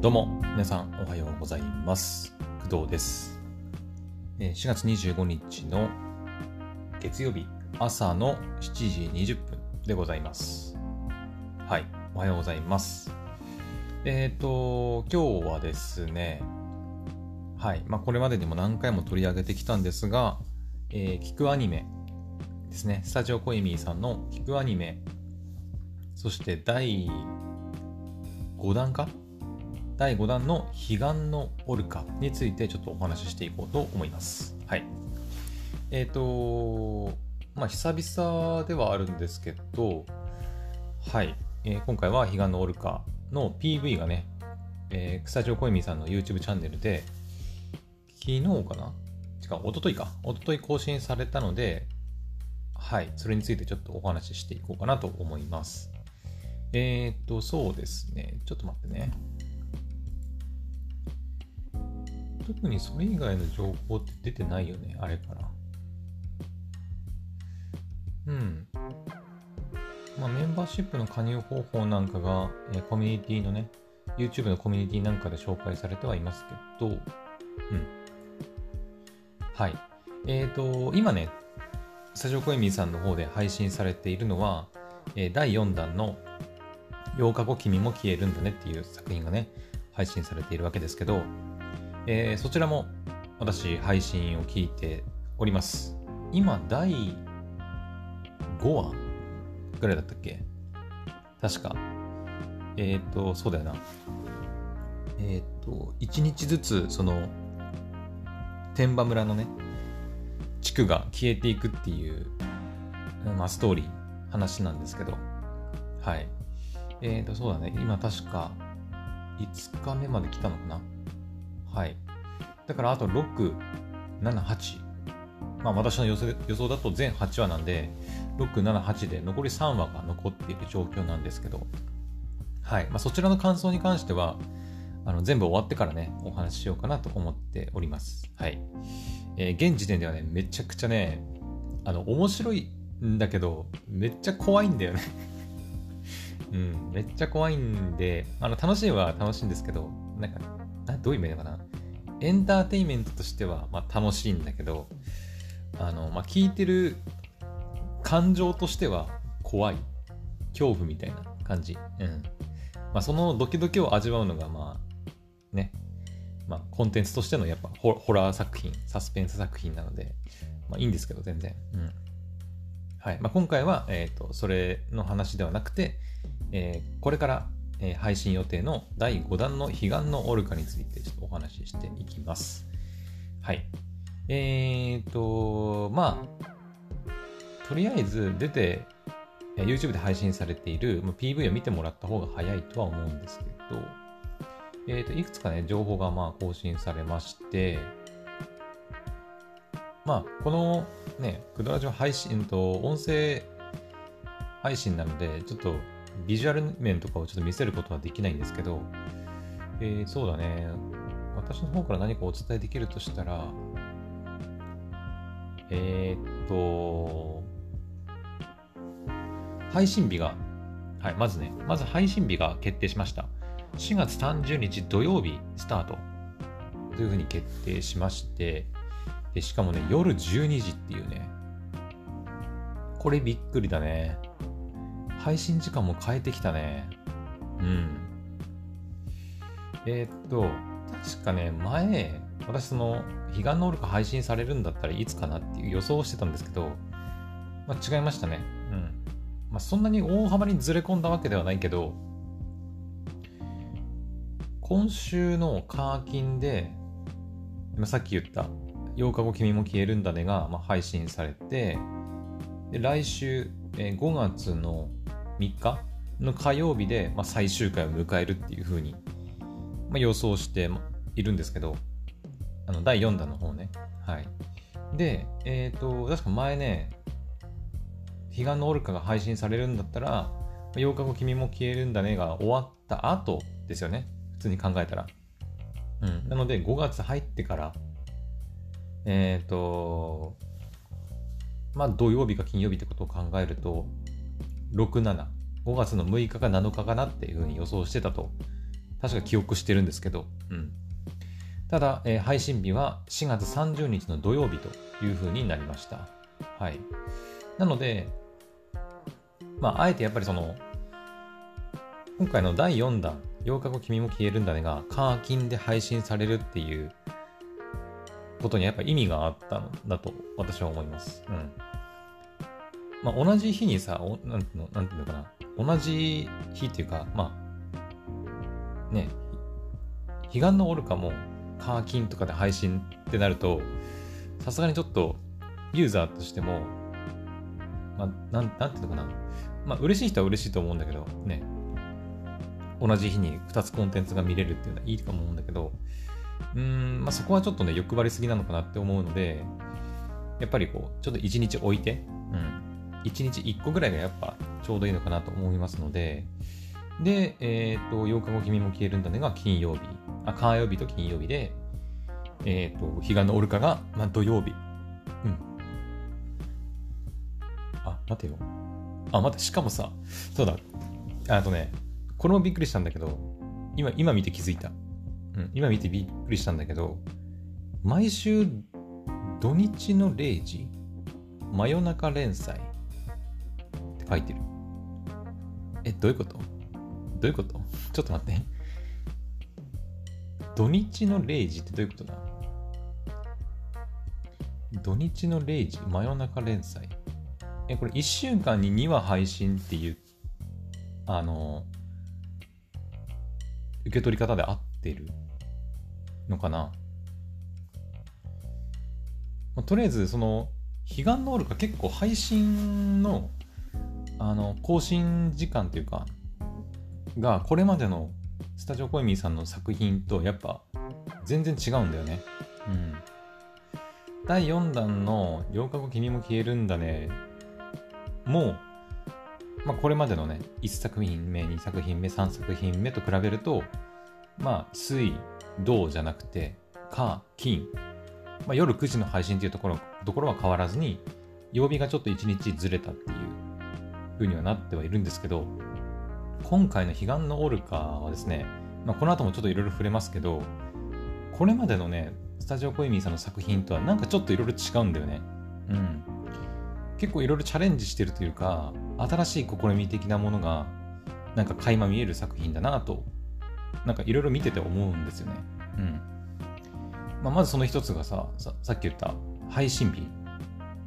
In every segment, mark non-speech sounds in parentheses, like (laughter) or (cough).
どうも、皆さんおはようございます。工藤です。4月25日の月曜日朝の7時20分でございます。はい、おはようございます。えっ、と、今日はですね、はい、まあこれまでにも何回も取り上げてきたんですが、えー聞くアニメですね、スタジオコイミーさんの聞くアニメ、そして第5弾か第5弾の彼岸のオルカについてちょっとお話ししていこうと思います。はい。えっ、と、まあ、久々ではあるんですけど、はい。えー今回は彼岸のオルカの PV がね、えースタジオコイミさんの YouTube チャンネルで、昨日かな？違う、一昨日か。一昨日更新されたので、はい。それについてちょっとお話ししていこうかなと思います。えっ、と、そうですね。ちょっと待ってね。特にそれ以外の情報って出てないよね、あれから。うん。まあ、メンバーシップの加入方法なんかが、えコミュニティのね、YouTube のコミュニティなんかで紹介されてはいますけど、うん。はい。えっ、と、今ね、スタジオコイミーさんの方で配信されているのは、え第4弾の8日後君も消えるんだねっていう作品がね、配信されているわけですけど、えーそちらも私配信を聞いております。今、第5話ぐらいだったっけ？確か。えっ、と、そうだよな。えっ、と、1日ずつ、その、天馬村のね、地区が消えていくっていう、まあ、ストーリー、話なんですけど、はい。えっ、と、そうだね。今確か、5日目まで来たのかな？はい。だからあと6、7、8。まあ私の予想予想だと全8話なんで、6、7、8で残り3話が残っている状況なんですけど、はい。まあそちらの感想に関しては、あの全部終わってからね、お話ししようかなと思っております。はい。えー現時点ではね、めちゃくちゃね、あの、面白いんだけど、めっちゃ怖いんだよね。(laughs) うん、めっちゃ怖いんで、あの、楽しいは楽しいんですけど、なんか、などういう意味なのかな。エンターテインメントとしては、まあ、楽しいんだけど、あの、まあ、聞いてる感情としては怖い。恐怖みたいな感じ。うん。まあ、そのドキドキを味わうのが、まあ、ね。まあ、コンテンツとしてのやっぱホラー作品、サスペンス作品なので、まあいいんですけど、全然。うん。はい。まあ、今回は、えっ、と、それの話ではなくて、えーこれから、えー配信予定の第5弾の彼岸のオルカについてちょっとお話ししていきます。はい。えーと、まあ、とりあえず出て、YouTube で配信されているまあ PV を見てもらった方が早いとは思うんですけど、えーと、いくつかね、情報がまあ更新されまして、まあ、このね、クドラジオ配信と音声配信なので、ちょっとビジュアル面とかをちょっと見せることはできないんですけど、えーそうだね、私の方から何かお伝えできるとしたら、えーっと、配信日が、はい、まずね、まず配信日が決定しました。4月30日土曜日スタートというふうに決定しまして、でしかもね、夜12時っていうね、これびっくりだね。配信時間も変えてきたね。うん。えーっと、確かね、前、私その、彼岸のオルカ配信されるんだったらいつかなっていう予想をしてたんですけど、まあ、違いましたね。うん。まあ、そんなに大幅にずれ込んだわけではないけど、今週のカーキンで、今さっき言った8日後君も消えるんだねが、まあ、配信されて、で来週、えー5月の3日の火曜日で、まあ、最終回を迎えるっていう風に、まあ、予想しているんですけど、あの第4弾の方ね。はい。で、えっ、と、確か前ね、彼岸のオルカが配信されるんだったら、8日後君も消えるんだねが終わった後ですよね。普通に考えたら。うん。なので、5月入ってから、えっ、と、まあ土曜日か金曜日ってことを考えると、6、7、5月の6日か7日かなっていうふうに予想してたと確か記憶してるんですけど、うん。ただ、えー、配信日は4月30日の土曜日という風になりました。はい。なので、まあ、あえてやっぱりその、今回の第4弾、8日後君も消えるんだねが、カーキンで配信されるっていうことにやっぱ意味があったんだと私は思います。うん。まあ、同じ日にさ、おなんていうの、なんていうのかな。同じ日っていうか、まあ、ね、彼岸のオルカもカーキンとかで配信ってなると、さすがにちょっとユーザーとしても、まあ、なん、なんていうのかな。まあ、嬉しい人は嬉しいと思うんだけど、ね。同じ日に2つコンテンツが見れるっていうのはいいと思うんだけど、うん、まあ、そこはちょっとね、欲張りすぎなのかなって思うので、やっぱりこう、ちょっと1日置いて、うん。1日1個ぐらいがやっぱちょうどいいのかなと思いますので、で、えっ、ー、と、8日後君も消えるんだねが金曜日、あ、火曜日と金曜日で、えっ、ー、と、彼岸のオルカが、まあ、土曜日。うん。あ、待てよ。あ、待って、しかもさ、そうだ。あとね、これもびっくりしたんだけど、今、今見て気づいた。うん、今見てびっくりしたんだけど、毎週土日の0時、真夜中連載書いてる。え、どういうこと？どういうこと？ちょっと待って。土日の0時ってどういうことだ？土日の0時、真夜中連載。え、これ1週間に2話配信っていう、あの、受け取り方で合ってる？のかな、まあ、とりあえず、その、彼岸のオルカ結構配信の、あの、更新時間っていうか、が、これまでのスタジオコエミーさんの作品とやっぱ全然違うんだよね。うん。第4弾の8日後君も消えるんだねもまあ、これまでのね、1作品目、2作品目、3作品目と比べると、まあ、水、銅じゃなくて、火、金、まあ、夜9時の配信というところところは変わらずに、曜日がちょっと1日ずれたっていう風にはなってはいるんですけど、今回の彼岸のオルカはですね、まあ、この後もちょっといろいろ触れますけど、これまでのね、スタジオコイミーさんの作品とはなんかちょっといろいろ違うんだよね。うん。結構いろいろチャレンジしてるというか、新しい試み的なものが、なんか垣間見える作品だなと、なんかいろいろ見てて思うんですよね。うん。まあ、まずその一つがさ、さっき言った配信日。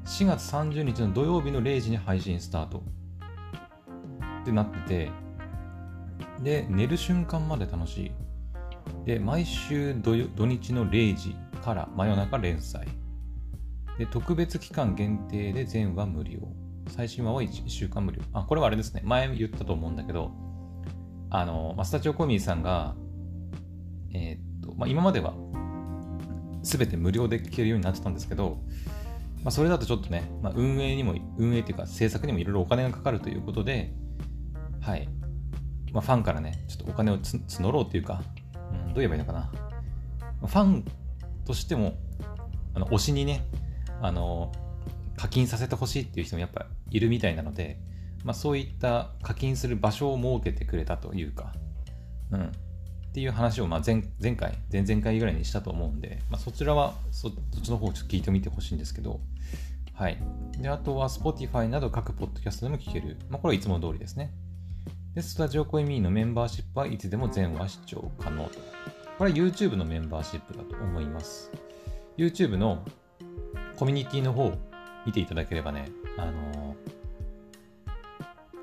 4月30日の土曜日の0時に配信スタート。ってなってて、で、寝る瞬間まで楽しい。で、毎週土日の0時から真夜中連載。で、特別期間限定で全話無料。最新話は 1, 1週間無料。あ、これはあれですね。前言ったと思うんだけど、あの、マスタチオコミーさんが、えー、っと、まあ、今までは全て無料で聞けるようになってたんですけど、まあ、それだとちょっとね、まあ、運営にも、運営っていうか制作にもいろいろお金がかかるということで、はい。まあ、ファンからね、ちょっとお金を募ろうっていうか、うん、どう言えばいいのかな。ファンとしても、あの推しにね、あの、課金させてほしいっていう人もやっぱいるみたいなので、まあ、そういった課金する場所を設けてくれたというか、うん、っていう話をまあ前前回、前々回ぐらいにしたと思うんで、まあ、そちらはそ、そっちの方をちょっと聞いてみてほしいんですけど、はい。で、あとは Spotify など各ポッドキャストでも聞ける。まあ、これはいつも通りですね。で、スタジオコイミーのメンバーシップはいつでも全話視聴可能と。これは YouTube のメンバーシップだと思います。YouTube のコミュニティの方見ていただければね、あの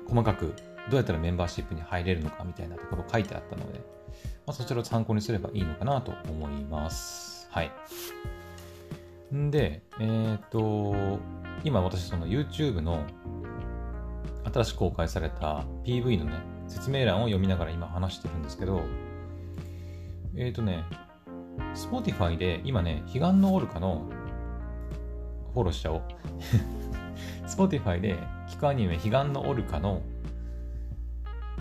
ー、細かくどうやったらメンバーシップに入れるのかみたいなところ書いてあったので、まあ、そちらを参考にすればいいのかなと思います。はい。んで、えっ、ー、と、今私その YouTube の新しく公開された PV のね、説明欄を読みながら今話してるんですけど、えっ、ー、とね、Spotify で今ね、彼岸のオルカのフォローしちゃおう。(laughs) Spotify で聞くアニメ彼岸のオルカの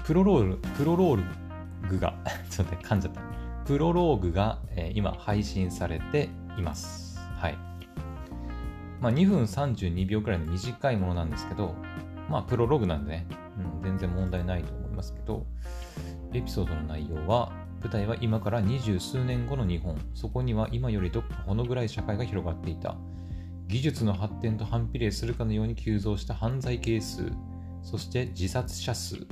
プロロール、プロロールグが (laughs) ちょっと待って、噛んじゃった。プロローグが、えー、今配信されています。はい。まあ2分32秒くらいの短いものなんですけど、まあ、プロローグなんでね、うん、全然問題ないと思いますけど、エピソードの内容は、舞台は今から二十数年後の日本。そこには今よりどこかほのぐらい社会が広がっていた。技術の発展と反比例するかのように急増した犯罪係数、そして自殺者数。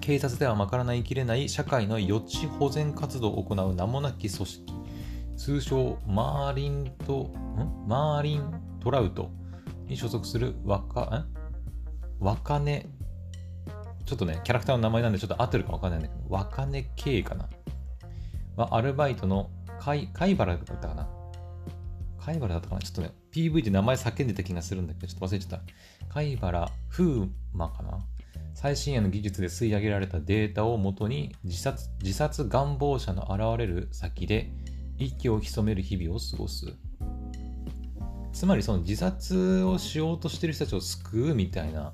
警察ではまからないきれない社会の予知保全活動を行う名もなき組織、通称マーリント、ん？マーリントラウトに所属する若、ん？若根、ちょっとね、キャラクターの名前なんでちょっと合ってるかわかんないんだけど、若根系かな。はアルバイトの貝貝原だったかな。貝原だったかなちょっとね、PV で名前叫んでた気がするんだけど、ちょっと忘れちゃった。貝原風磨かな最新鋭の技術で吸い上げられたデータをもとに自殺自殺願望者の現れる先で息を潜める日々を過ごす。つまりその自殺をしようとしてる人たちを救うみたいな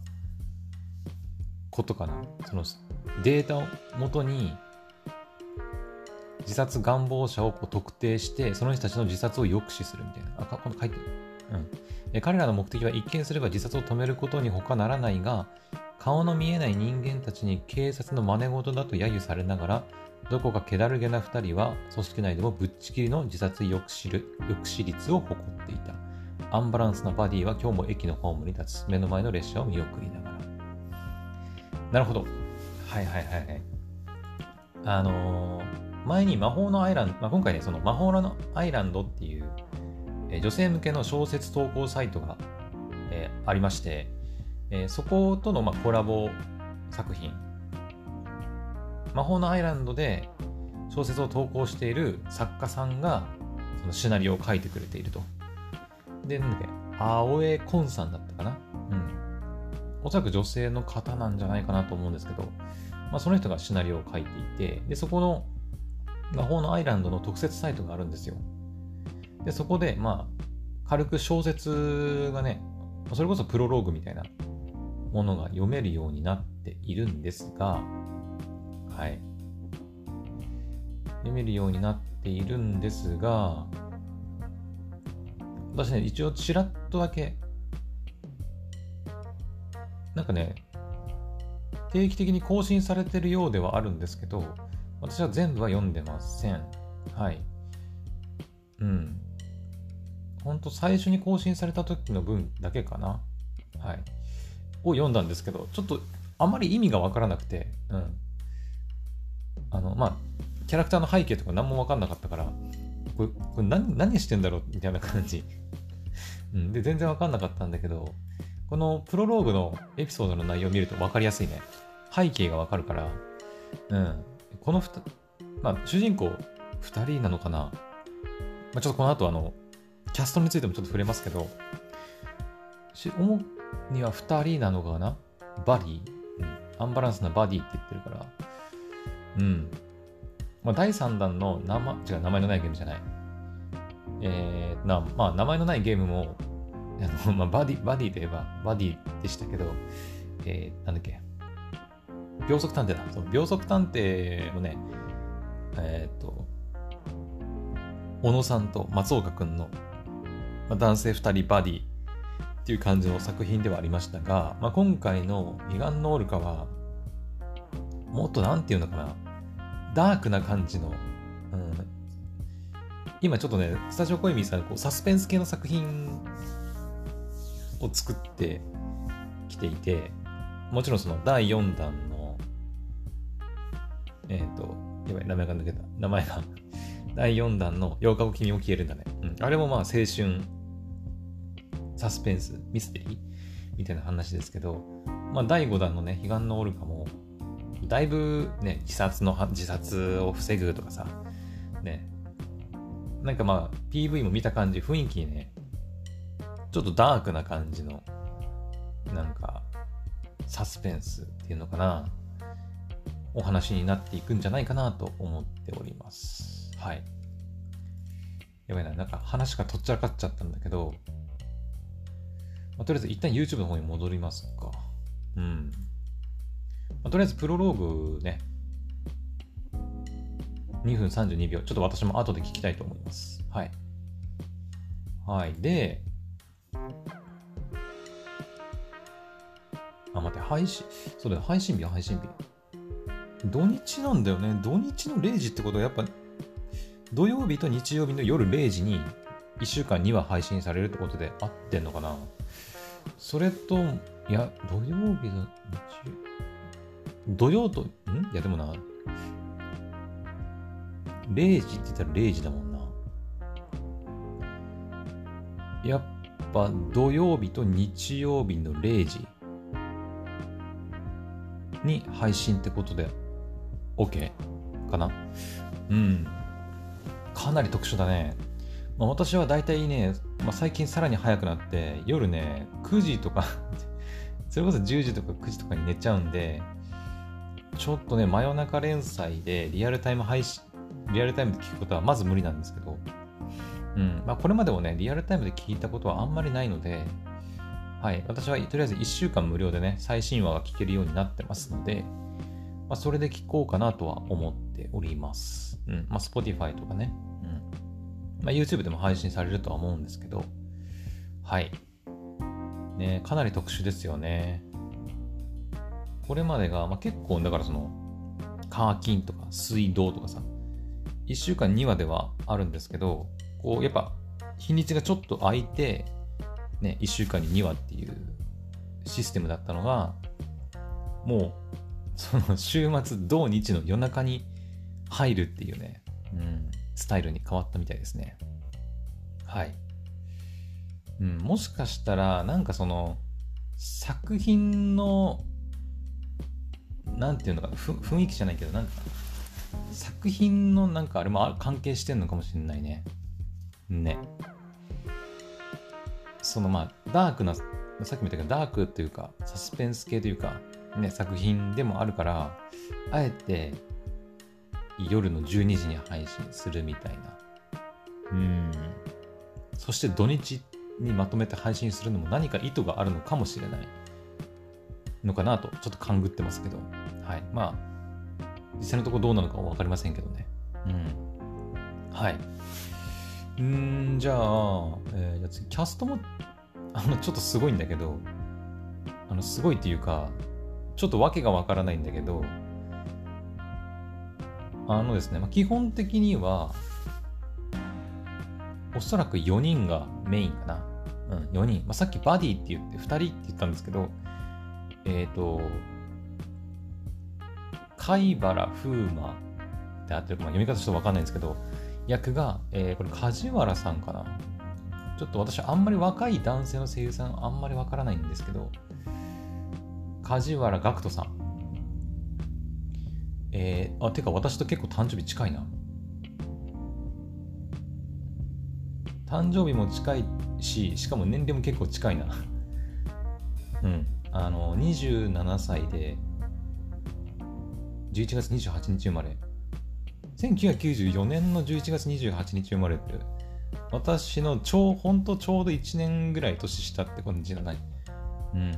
ことかな？そのデータをもとに自殺願望者をこう特定してその人たちの自殺を抑止するみたいな。あ、この書いてる。うん。彼らの目的は一見すれば自殺を止めることに他ならないが、顔の見えない人間たちに警察の真似事だと揶揄されながら、どこか気だるげな2人は組織内でもぶっちぎりの自殺抑止抑止率を誇っていた。アンバランスなバディは今日も駅のホームに立つ。目の前の列車を見送りながら。なるほど。はいはいはいはい。あのー、前に魔法のアイランド、まあ、今回ね、その魔法のアイランドっていう、えー、女性向けの小説投稿サイトが、えー、ありまして、えそことの、まあ、コラボ作品。魔法のアイランドで小説を投稿している作家さんがそのシナリオを書いてくれていると。で、なんだっけ、青江コさんだったかな。おそらく女性の方なんじゃないかなと思うんですけど、まあ、その人がシナリオを書いていて、で、そこの魔法のアイランドの特設サイトがあるんですよ。で、そこで、まあ、軽く小説がね、それこそプロローグみたいなものが読めるようになっているんですが、はい。読めるようになっているんですが、私ね、一応ちらっとだけ、なんかね、定期的に更新されてるようではあるんですけど、私は全部は読んでません。はい。うん。ほんと最初に更新された時の分だけかな。はい。を読んだんですけど、ちょっとあまり意味がわからなくて、うん。あの、まあ、キャラクターの背景とか何もわかんなかったから、これこれ何何してんだろう？みたいな感じ。うん、で、全然わかんなかったんだけど、このプロローグのエピソードの内容を見ると分かりやすいね。背景がわかるから、うん。この2、まあ、主人公2人なのかな。まあ、ちょっとこの後、あの、キャストについてもちょっと触れますけど、主には2人なのかなバディ、うん、アンバランスなバディって言ってるから。うん。まあ、第3弾の名前、違う、名前のないゲームじゃない。えー、な、まあ、名前のないゲームも、あの、(laughs) まあ、バディ、バディといえば、バディでしたけど、えー、なんだっけ。秒速探偵だ。その秒速探偵のね、えっ、ー、と、小野さんと松岡くんの、まあ、男性2人バディっていう感じの作品ではありましたが、まあ、今回の「彼岸のオルカ」はもっとなんていうのかなダークな感じの、うん、今ちょっとねスタジオコイミーさんこうサスペンス系の作品を作ってきていてもちろんその第4弾のえっ、ー、とやばい名前が抜けた。名前が。(laughs) 第4弾の8日後君も消えるんだね、うん、あれもまあ青春サスペンス、ミステリーみたいな話ですけど、まあ、第5弾のね、彼岸のオルカも、だいぶね、自殺の、自殺を防ぐとかさ、ね、なんかまあ、PV も見た感じ、雰囲気ね、ちょっとダークな感じの、なんか、サスペンスっていうのかな、お話になっていくんじゃないかなと思っております。はい。やばいな、なんか話がとっちらかっちゃったんだけど、まあ、とりあえず一旦 YouTube の方に戻りますか。うん。まあ、とりあえずプロローグね、2分32秒。ちょっと私も後で聞きたいと思います。はい。はい。で、あ、待って、配信、そうだよ、配信日は配信日。土日なんだよね。土日の0時ってことはやっぱ土曜日と日曜日の夜0時に1週間には配信されるってことで合ってんのかなそれと、いや、土曜日の日土曜と、ん？いやでもな、0時って言ったら0時だもんな。やっぱ土曜日と日曜日の0時に配信ってことで OK かな？うん。かなり特殊だね。まあ、私は大体ね、まあ、最近さらに早くなって夜ね、9時とか (laughs) それこそ10時とか9時とかに寝ちゃうんで、ちょっとね、真夜中連載でリアルタイム配信、リアルタイムで聞くことはまず無理なんですけど、うん。まあ、これまでもね、リアルタイムで聞いたことはあんまりないので、はい。私はとりあえず1週間無料でね、最新話が聞けるようになってますので、まあ、それで聞こうかなとは思っております。うん。まあ、Spotify とかね。うん。まあ、YouTube でも配信されるとは思うんですけど、はい。ね、かなり特殊ですよね。これまでが、まあ、結構、だからその、カーキンとか水道とかさ、1週間2話ではあるんですけど、こう、やっぱ、日にちがちょっと空いて、ね、1週間に2話っていうシステムだったのが、もう、その週末、土日の夜中に入るっていうね、うん、スタイルに変わったみたいですね。はい。うん、もしかしたら、なんかその、作品の、なんていうのか、雰囲気じゃないけど、なんか、作品のなんかあれも関係してんのかもしれないね。ね。そのまあ、ダークな、さっきも言ったけど、ダークっていうか、サスペンス系というか、ね、作品でもあるから、あえて夜の12時に配信するみたいな。うん。そして土日にまとめて配信するのも何か意図があるのかもしれないのかなと、ちょっと勘ぐってますけど。はい。まあ、実際のところどうなのかは分かりませんけどね。うん。はい。うん、じゃあ、えー、じゃ次、キャストも、あの、ちょっとすごいんだけど、あの、すごいっていうか、ちょっと訳がわからないんだけど、あのですね、まあ、基本的には、おそらく4人がメインかな。うん、4人。まあ、さっきバディって言って2人って言ったんですけど、えっ、ー、と、貝原風磨ってあって、まあ、読み方ちょっとわかんないんですけど、役が、えー、これ梶原さんかな。ちょっと私あんまり若い男性の声優さんあんまりわからないんですけど、梶原学人さん。えー、あ、てか私と結構誕生日近いな。誕生日も近いし、しかも年齢も結構近いな。(laughs) うん。あの、27歳で、11月28日生まれ。1994年の11月28日生まれて、私のちょう、ほんとちょうど1年ぐらい年下って感じじゃない。うん。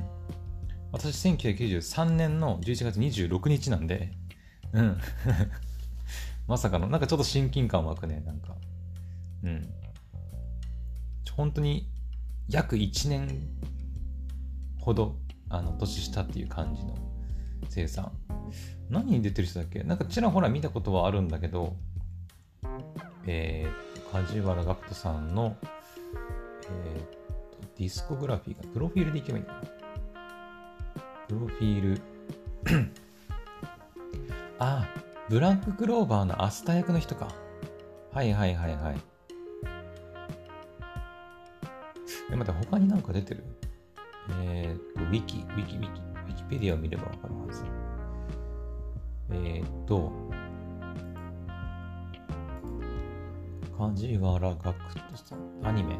私1993年の11月26日なんで、うん。(laughs) まさかの、なんかちょっと親近感湧くね、なんか。うん。本当に約1年ほど、あの、年下っていう感じの生産。何に出てる人だっけ？なんかちらほら見たことはあるんだけど、えー、梶原学人さんの、えー、ディスコグラフィーが、プロフィールでいけばいいのかな？プロフィール (clears throat) あ、ブラッククローバーのアスタ役の人か。はいはいはいはい。え、待って、他になんか出てる？えー、ウィキ、ウィキ、ウィキ、ウィキペディアを見ればわかるはず。えー、っと、梶原学人さん、アニメ。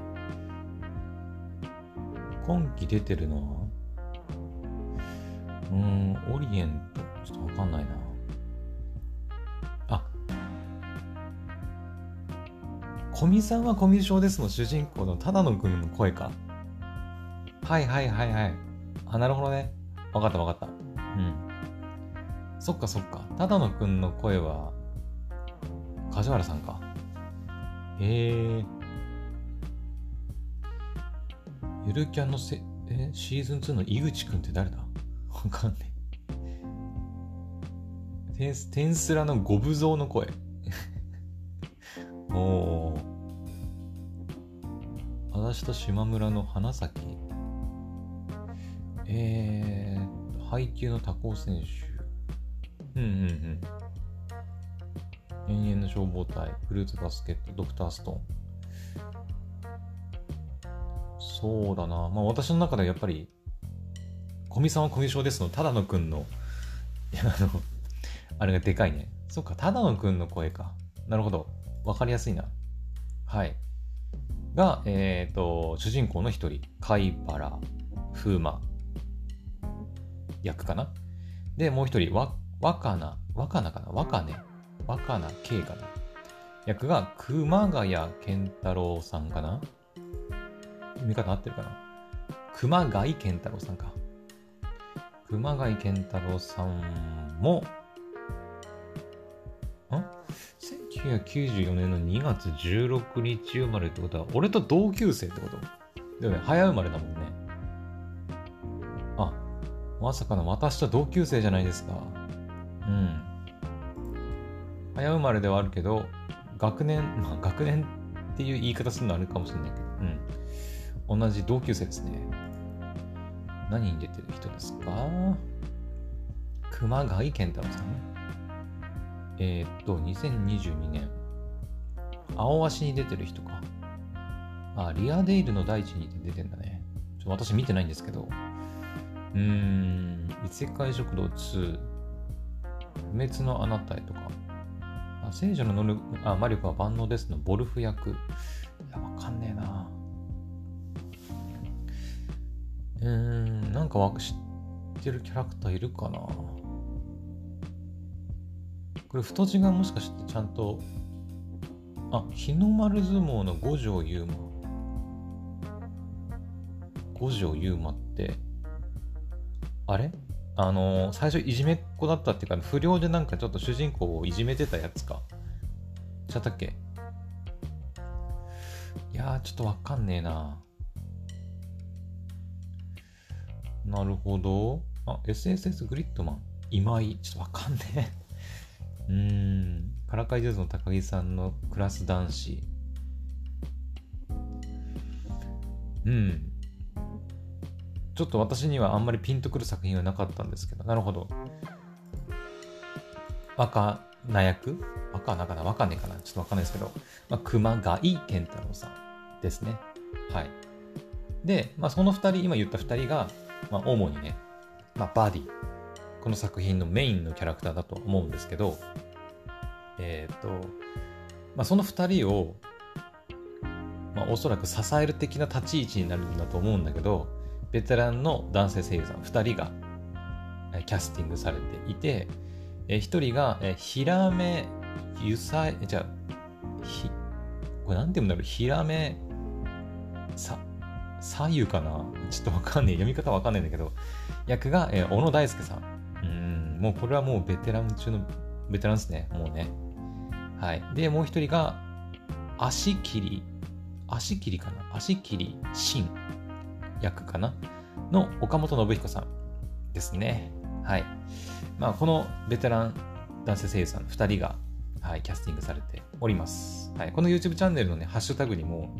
今期出てるのは？うん、オリエント、ちょっとわかんないな。あ、古見さんはコミュ障ですの主人公の只野くんの声か。はいはいはいはい。あ、なるほどね。わかったわかった。そっかそっか。只野くんの声は、梶原さんか。へえ。ゆるキャンのせ、え、シーズン2の井口くんって誰だ？わかんねテンステンスラの五分像の声。おー。私と島村の花咲。えー、配球の多幸選手。うんうんうん。永遠の消防隊、フルーツバスケット、ドクターストーン。そうだな。まあ私の中ではやっぱり、古見さんは古見賞ですの、只野くんの、いや、あの、あれがでかいね。そっか、只野くんの声か。なるほど。わかりやすいな。はい。が、えっ、ー、と、主人公の一人、貝原風磨役かな。で、もう一人、わ、若菜、若菜かな？若菜若菜圭かな？役が熊谷健太郎さんかな？読み方合ってるかな？熊谷健太郎さんか。熊谷健太郎さんも、ん ?1994 年の2月16日生まれってことは、俺と同級生ってこと？だよね。早生まれだもんね。あ、まさかの私と同級生じゃないですか。うん。早生まれではあるけど、学年、(laughs) まあ学年っていう言い方するのあるかもしれないけど、うん。同じ同級生ですね。何に出てる人ですか？熊谷健太郎さん。えー、っと、2022年。青足に出てる人か。あ、リアデイルの大地に出てんだね。ちょ私見てないんですけど。うーん、異世界食堂2、不滅のあなたへとか。あ聖女の能力あ魔力は万能ですのボルフ役。いや、わかんねえな。うーん、なんか知ってるキャラクターいるかなこれ太字がもしかしてちゃんと、あ、日の丸相撲の五条優馬。五条優馬って、あれあの、最初いじめっ子だったっていうか、不良でなんかちょっと主人公をいじめてたやつか。ちゃったっけ？いや、ちょっとわかんねえな。なるほど。あ、SSS グリッドマン。今井。ちょっとわかんねえ。(laughs) うーん。からかい上手の高木さんのクラス男子。うん。ちょっと私にはあんまりピンとくる作品はなかったんですけど、なるほど。若な役？若なかな？わかんねえかな？ちょっとわかんないですけど、まあ、熊谷健太郎さんですね。はい。で、まあ、その二人、今言った二人が、まあ、主にね、まあ、バディ。この作品のメインのキャラクターだと思うんですけど、えっ、ー、と、まあ、その二人を、まあ、おそらく支える的な立ち位置になるんだと思うんだけど、ベテランの男性声優さん2人がキャスティングされていて、1人がヒラメゆさじゃあ、ひ、これなんて言うんだろう、ヒラメさ、左右かな？ちょっとわかんねえ。読み方わかんないんだけど、役が、小野大輔さん。うん、もうこれはもうベテラン中のベテランですね。もうね。はい。で、もう一人が、足切り、足切りかな？足切り、シン。役かな？の岡本信彦さんですね。はい。まあ、このベテラン男性声優さん2人が、はい、キャスティングされております。はい、この YouTube チャンネルのね、ハッシュタグにも、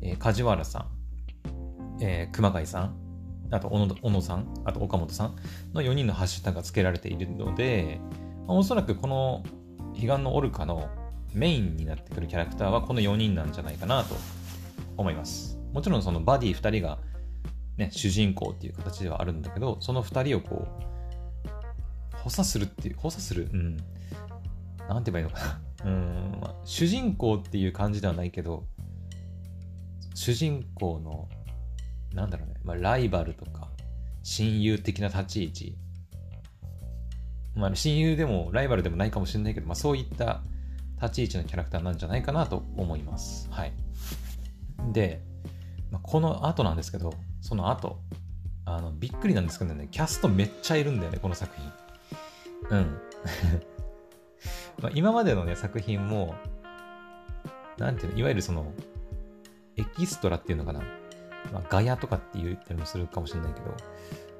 えー、梶原さん、えー、熊谷さん、あと小野小野さん、あと岡本さんの4人のハッシュタグが付けられているので、まあ、おそらくこの彼岸のオルカのメインになってくるキャラクターはこの4人なんじゃないかなと思います。もちろんそのバディ2人がね、主人公っていう形ではあるんだけど、その二人をこう、補佐するっていう、補佐する、うん。なんて言えばいいのかな。(laughs) うん、まあ、主人公っていう感じではないけど、主人公の、なんだろうね、まあ、ライバルとか、親友的な立ち位置。まあ、親友でもライバルでもないかもしれないけど、まあ、そういった立ち位置のキャラクターなんじゃないかなと思います。はい。で、まあ、この後なんですけど、その後、あの、びっくりなんですけどね、キャストめっちゃいるんだよね、この作品。うん。(laughs) まあ今までのね、作品も、なんていうの、いわゆるその、エキストラっていうのかな。まあ、ガヤとかって言ったりもするかもしれないけど、ま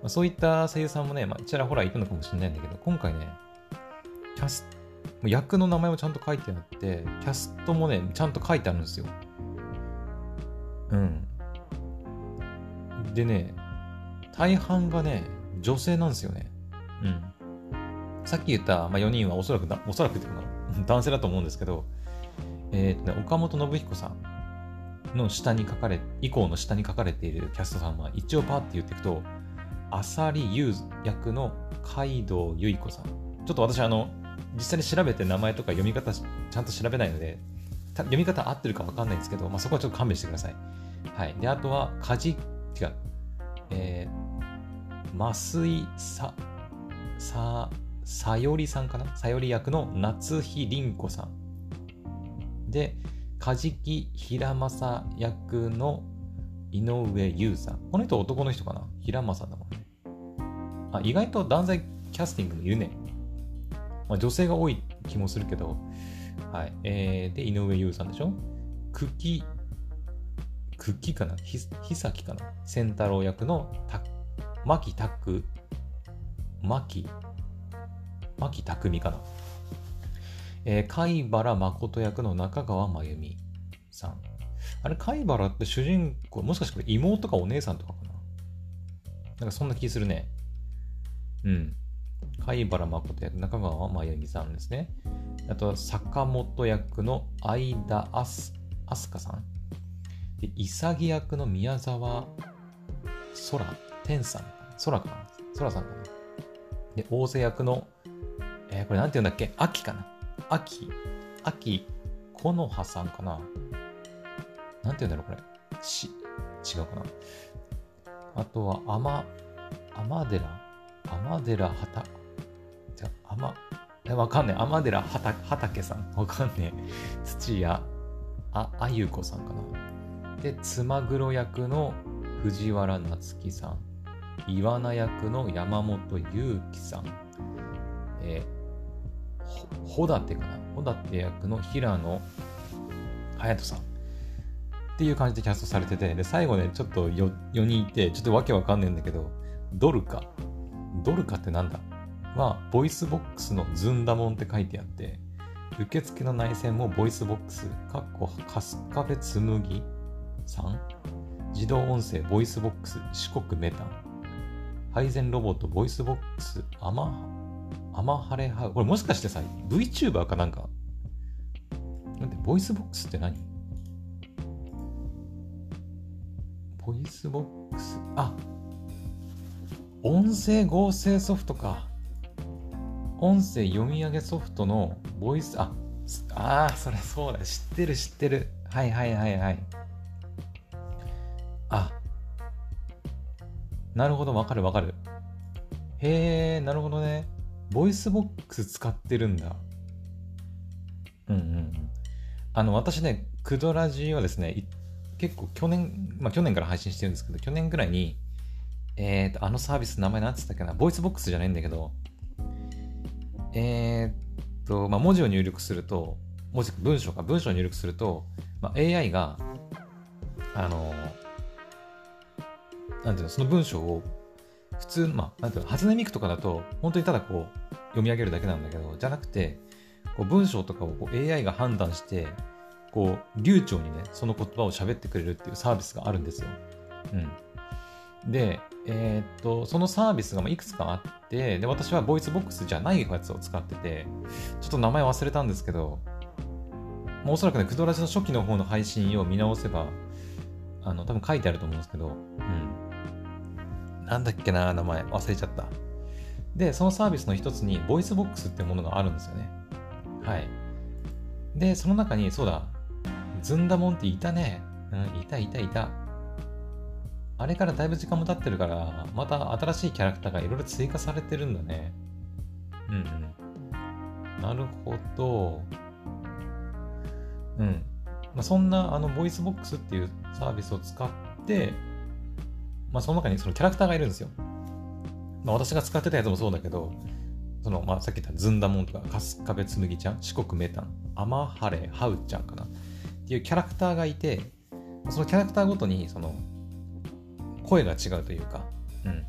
あ、そういった声優さんもね、まあ、ちらほらいるのかもしれないんだけど、今回ね、キャス役の名前もちゃんと書いてあって、キャストもね、ちゃんと書いてあるんですよ。うん。でね、大半がね、女性なんですよね。うん。さっき言った、まあ、4人はおそらくだ、おそらくっていうかな、(laughs) 男性だと思うんですけど、えっ、とね、岡本信彦さんの下に書かれ、以降の下に書かれているキャストさんは、一応パーって言っていくと、浅利優役の海道由衣子さん。ちょっと私、あの、実際に調べて名前とか読み方ちゃんと調べないので、読み方合ってるか分かんないんですけど、まあ、そこはちょっと勘弁してください。はい。で、あとは、違う、えー、増井さ、さ、さよりさんかな？さより役の夏日凛子さん。で、梶木平正役の井上優さん。この人男の人かな？平正だもんね。あ、意外と男性キャスティングもいるね。まあ、女性が多い気もするけど、はい。えー、で、井上優さんでしょ？久喜、久喜かな？ひ、ひさきかな？仙太郎役のた、牧拓、牧、牧匠かな？えー、貝原誠役の中川真由美さん。あれ、貝原って主人公、もしかしてこれ妹かお姉さんとかかな？なんかそんな気するね。うん。貝原誠役、中川真由美さんですね。あと、坂本役の相田あす、あすかさん。で、潔役の宮沢空、天さん。空かな？空さんかな？で、大瀬役の、えー、これなんて言うんだっけ？秋かな？秋、秋、木の葉さんかな？なんて言うんだろうこれ。し、違うかな？あとは、天、天寺？天寺畑、じゃ、天、え、わかんねえ。天寺畑畑さん。わかんねえ。土屋、あ、あゆこさんかな？して妻黒役の藤原夏樹さんイワナ役の山本裕貴さん、えー、ほかなほだ役の平野隼人さんっていう感じでキャストされててで最後ねちょっと 4, 4人いてちょっとわけわかんないんだけどドルカ。ドルカってなんだ？はボイスボックスのずんだもんって書いてあって受付の内線もボイスボックス、かっこ、カスカフェ紬3自動音声 VOICEVOX 四国めたん。配膳ロボット VOICEVOX 雨晴はう。これもしかしてさ VTuber かなんか？なんで VOICEVOX って何？ VOICEVOX？あ音声合成ソフトか。音声読み上げソフトのボイス、ああそれそうだ。知ってる知ってる。はいはいはいはい。なるほど、わかるわかる。へえ、なるほどね。 VOICEVOX 使ってるんだ。うんうん。あの、私ね、クドラジはですね、結構去年、まあ去年から配信してるんですけど、去年ぐらいに、えーと、あのサービス名前なんつったっけな、 VOICEVOX じゃないんだけど、えーと、まあ文字を入力すると、文字、文章か、文章を入力すると、まあ、AI が、あの、なんていうの、その文章を普通、まあ、なんていうの、初音ミクとかだと、本当にただこう、読み上げるだけなんだけど、じゃなくて、こう文章とかをこう AI が判断して、こう、流暢にね、その言葉を喋ってくれるっていうサービスがあるんですよ。うん。で、えーっと、そのサービスがいくつかあって、で、私は VOICEVOXじゃないやつを使ってて、ちょっと名前忘れたんですけど、まあ、おそらくね、クドラジの初期の方の配信を見直せば、あの、多分書いてあると思うんですけど、うん。なんだっけな、名前。忘れちゃった。で、そのサービスの一つに、 VOICEVOXってものがあるんですよね。はい。で、その中に、そうだ、ずんだもんっていたね。うん、いたいたいた。あれからだいぶ時間も経ってるから、また新しいキャラクターがいろいろ追加されてるんだね。うんうん。なるほど。うん。まあ、そんな、あの、 VOICEVOX っていうサービスを使って、まあ、その中にそのキャラクターがいるんですよ。まあ、私が使ってたやつもそうだけど、その、まあ、さっき言ったずんだもんとか、春日部つむぎちゃん、四国めたん、アマハレ、ハウちゃんかな。っていうキャラクターがいて、そのキャラクターごとに、その、声が違うというか、うん。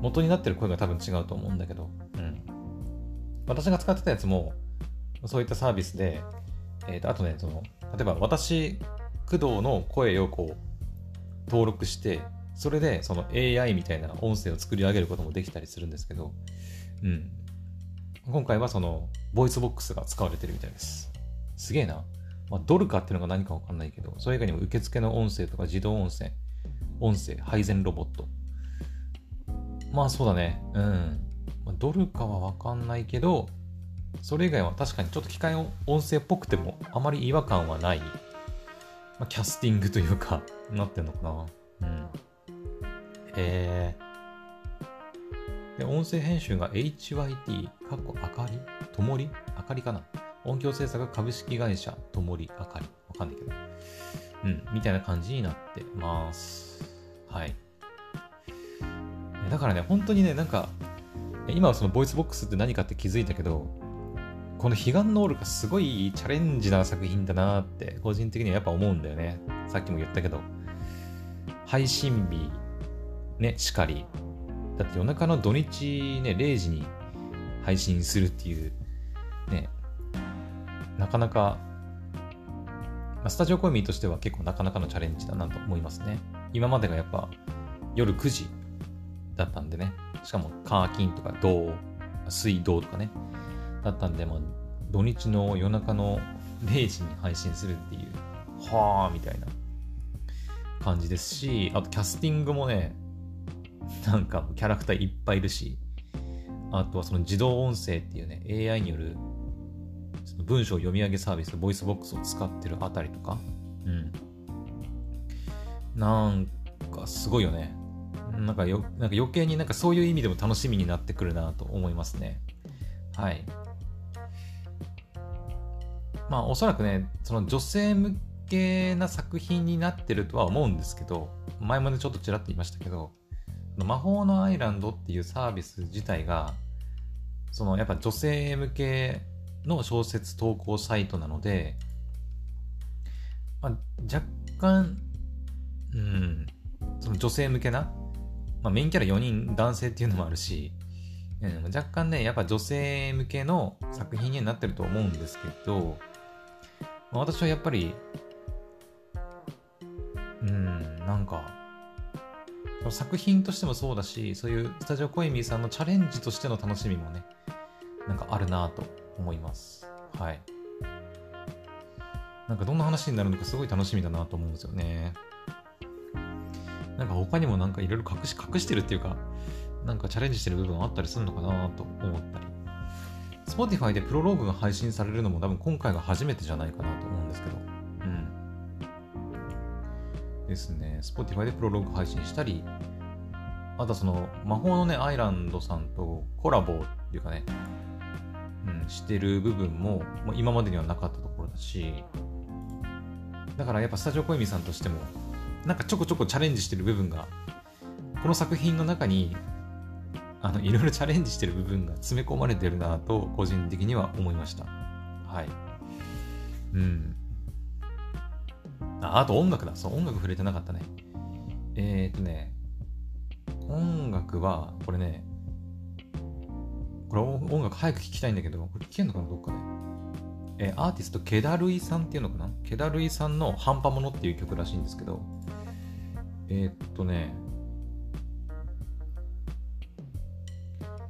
元になってる声が多分違うと思うんだけど、うん。私が使ってたやつも、そういったサービスで、えっ、と、あとね、その、例えば私、工藤の声をこう、登録して、それでその AI みたいな音声を作り上げることもできたりするんですけど、うん。今回はその、 VOICEVOX が使われてるみたいです。すげえな。まあ、ドルカっていうのが何かわかんないけど、それ以外にも受付の音声とか自動音声、音声、配膳ロボット。まあそうだね。うん。まあ、ドルかはわかんないけど、それ以外は確かにちょっと機械音声っぽくてもあまり違和感はない、まあ、キャスティングというか、なってんのかな。うん。えー。で、音声編集が HYT、かっこあかり？ともり？あかりかな？音響制作株式会社ともりあかり。わかんないけど。うん、みたいな感じになってます。はい。だからね、本当にね、なんか、今はその VOICEVOX って何かって気づいたけど、この彼岸のオールがすごいチャレンジな作品だなって、個人的にはやっぱ思うんだよね。さっきも言ったけど、配信日、ね、しかり。だって夜中の土日ね、0時に配信するっていう、ね、なかなか、まあ、スタジオコミとしては結構なかなかのチャレンジだなと思いますね。今までがやっぱ夜9時だったんでね。しかも、カーキンとか、銅、水道とかね。だったんで、まあ、土日の夜中の0時に配信するっていう、はあみたいな感じですし、あとキャスティングもね、(laughs) なんかキャラクターいっぱいいるし、あとはその自動音声っていうね、AI によるその文章読み上げサービス、 VOICEVOX を使ってるあたりとか、うん。なんかすごいよね。なんかよなんか余計になんかそういう意味でも楽しみになってくるなと思いますね。はい。まあおそらくね、その女性向けな作品になってるとは思うんですけど、前もねちょっとちらっと言いましたけど、魔法のアイランドっていうサービス自体が、そのやっぱ女性向けの小説投稿サイトなので、まあ、若干、うん、その女性向けなまあ、メインキャラ4人男性っていうのもあるし、うん、若干ね、やっぱ女性向けの作品になってると思うんですけど、まあ、私はやっぱり、うん、なんか、作品としてもそうだし、そういうスタジオコイミーさんのチャレンジとしての楽しみもね、なんかあるなと思います。はい。なんかどんな話になるのかすごい楽しみだなと思うんですよね。なんか他にもなんかいろいろ隠し、隠してるっていうか、なんかチャレンジしてる部分あったりするのかなと思ったり。Spotify でプロローグが配信されるのも多分今回が初めてじゃないかなと思うんですけど。ですね。Spotify でプロローグ配信したり、あとその魔法のね、アイランドさんとコラボっていうかね、うん、してる部分も、もう今までにはなかったところだし、だからやっぱスタジオコイミさんとしても、なんかちょこちょこチャレンジしてる部分が、この作品の中に、あの、いろいろチャレンジしてる部分が詰め込まれてるなと、個人的には思いました。はい。うん。あ、あと音楽だ。そう、音楽触れてなかったね。えー、っとね、音楽は、これね、これ音楽早く聴きたいんだけど、これ聴けんのかなどっかで。えー、アーティスト、ケダルイさんっていうのかな？ケダルイさんの半端ものっていう曲らしいんですけど、えー、っとね、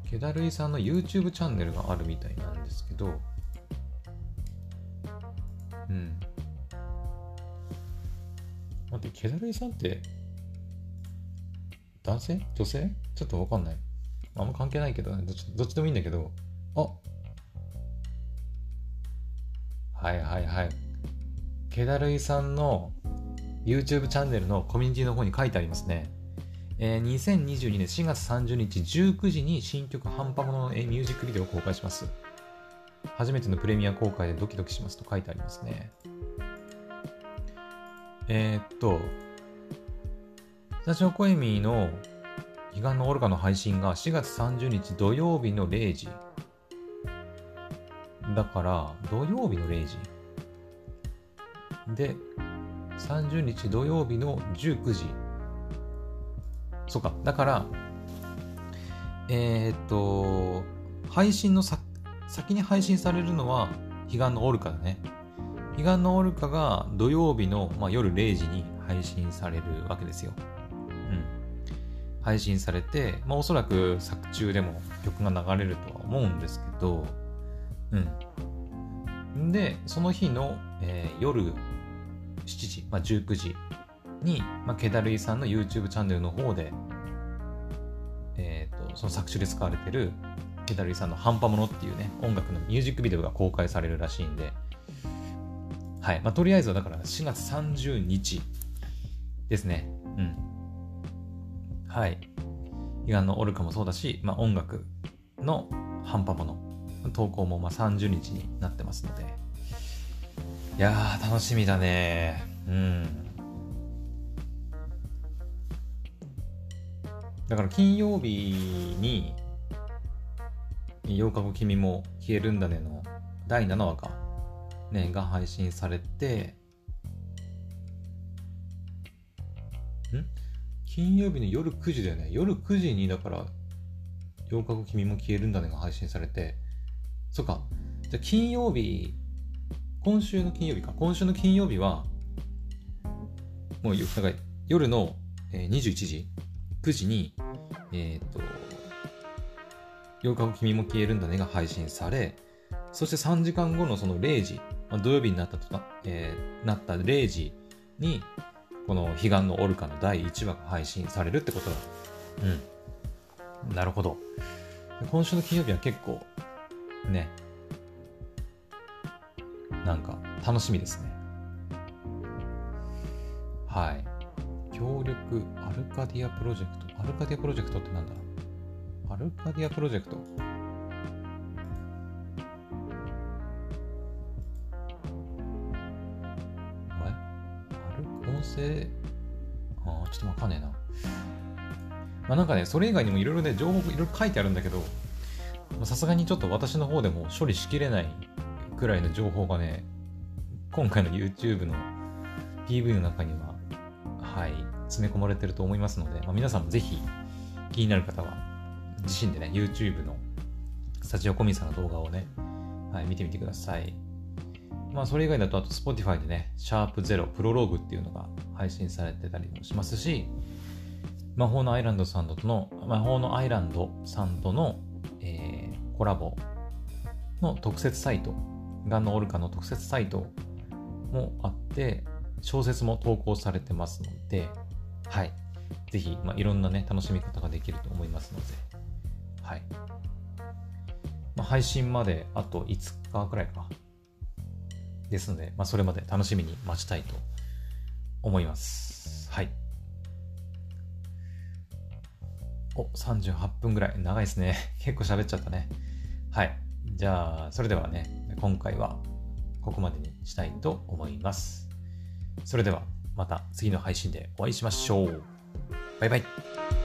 ケダルイさんの YouTube チャンネルがあるみたいなんですけど、うん。待って、ケダルイさんって、男性？女性？ちょっとわかんない。あんま関係ないけど、どっちどっちでもいいんだけど、あはいはいはい。ケダルイさんの YouTube チャンネルのコミュニティの方に書いてありますね。えー、2022年4月30日19時に新曲半端もののミュージックビデオを公開します。初めてのプレミア公開でドキドキしますと書いてありますね。えー、っと、スタジオコエミーの彼岸のオルガの配信が4月30日土曜日の0時。だから、土曜日の0時。で、30日土曜日の19時。そうか。だから、えー、っと、配信のさ先に配信されるのは、彼岸のオルカだね。彼岸のオルカが土曜日の、まあ、夜0時に配信されるわけですよ。うん。配信されて、まあ、おそらく作中でも曲が流れるとは思うんですけど、うん。で、その日の、えー、夜7時、まあ、19時に、まあ、ケダルイさんの YouTube チャンネルの方で、えっ、ー、と、その作中で使われてるケダルイさんのハンパモノっていうね、音楽のミュージックビデオが公開されるらしいんで、はい。まあ、とりあえずはだから4月30日ですね。うん。はい。彼岸のオルカもそうだし、まあ、音楽のハンパモノ投稿もまあ30日になってますので。いやー、楽しみだね。うん。だから金曜日に、8日後君も消えるんだねの第7話か、ね、が配信されて、ん？金曜日の夜9時だよね。夜9時に、だから、8日後君も消えるんだねが配信されて、そっか。じゃ金曜日、今週の金曜日か。今週の金曜日は、もう、だから夜のえ21時、9時に、えっ、と、8日後君も消えるんだねが配信され、そして3時間後のその0時、まあ、土曜日になったとな、えー、なった0時に、この彼岸のオルカの第1話が配信されるってことだ。うん。なるほど。今週の金曜日は結構、ね、なんか楽しみですね。はい。協力アルカディアプロジェクト。アルカディアプロジェクトってなんだ？アルカディアプロジェクト。れ音声、ああ、ちょっとわかんねえな。まあなんかね、それ以外にもいろいろね、情報いろいろ書いてあるんだけど、さすがにちょっと私の方でも処理しきれないくらいの情報がね、今回の YouTube の PV の中には、はい、詰め込まれてると思いますので、まあ、皆さんもぜひ気になる方は、自身でね、YouTube のスタジオコミさんの動画をね、はい、見てみてください。まあ、それ以外だと、あと Spotify でね、シャープゼロプロローグっていうのが配信されてたりもしますし、魔法のアイランドさんとの、魔法のアイランドさんとのえー、コラボの特設サイト、ガンのオルカの特設サイトもあって、小説も投稿されてますので、はい。ぜひ、まあ、いろんなね、楽しみ方ができると思いますので、はい。まあ、配信まであと5日くらいか。ですので、まあ、それまで楽しみに待ちたいと思います。はい。お、38分ぐらい。長いですね。(laughs) 結構喋っちゃったね。はい。じゃあ、それではね、今回はここまでにしたいと思います。それでは、また次の配信でお会いしましょう。バイバイ。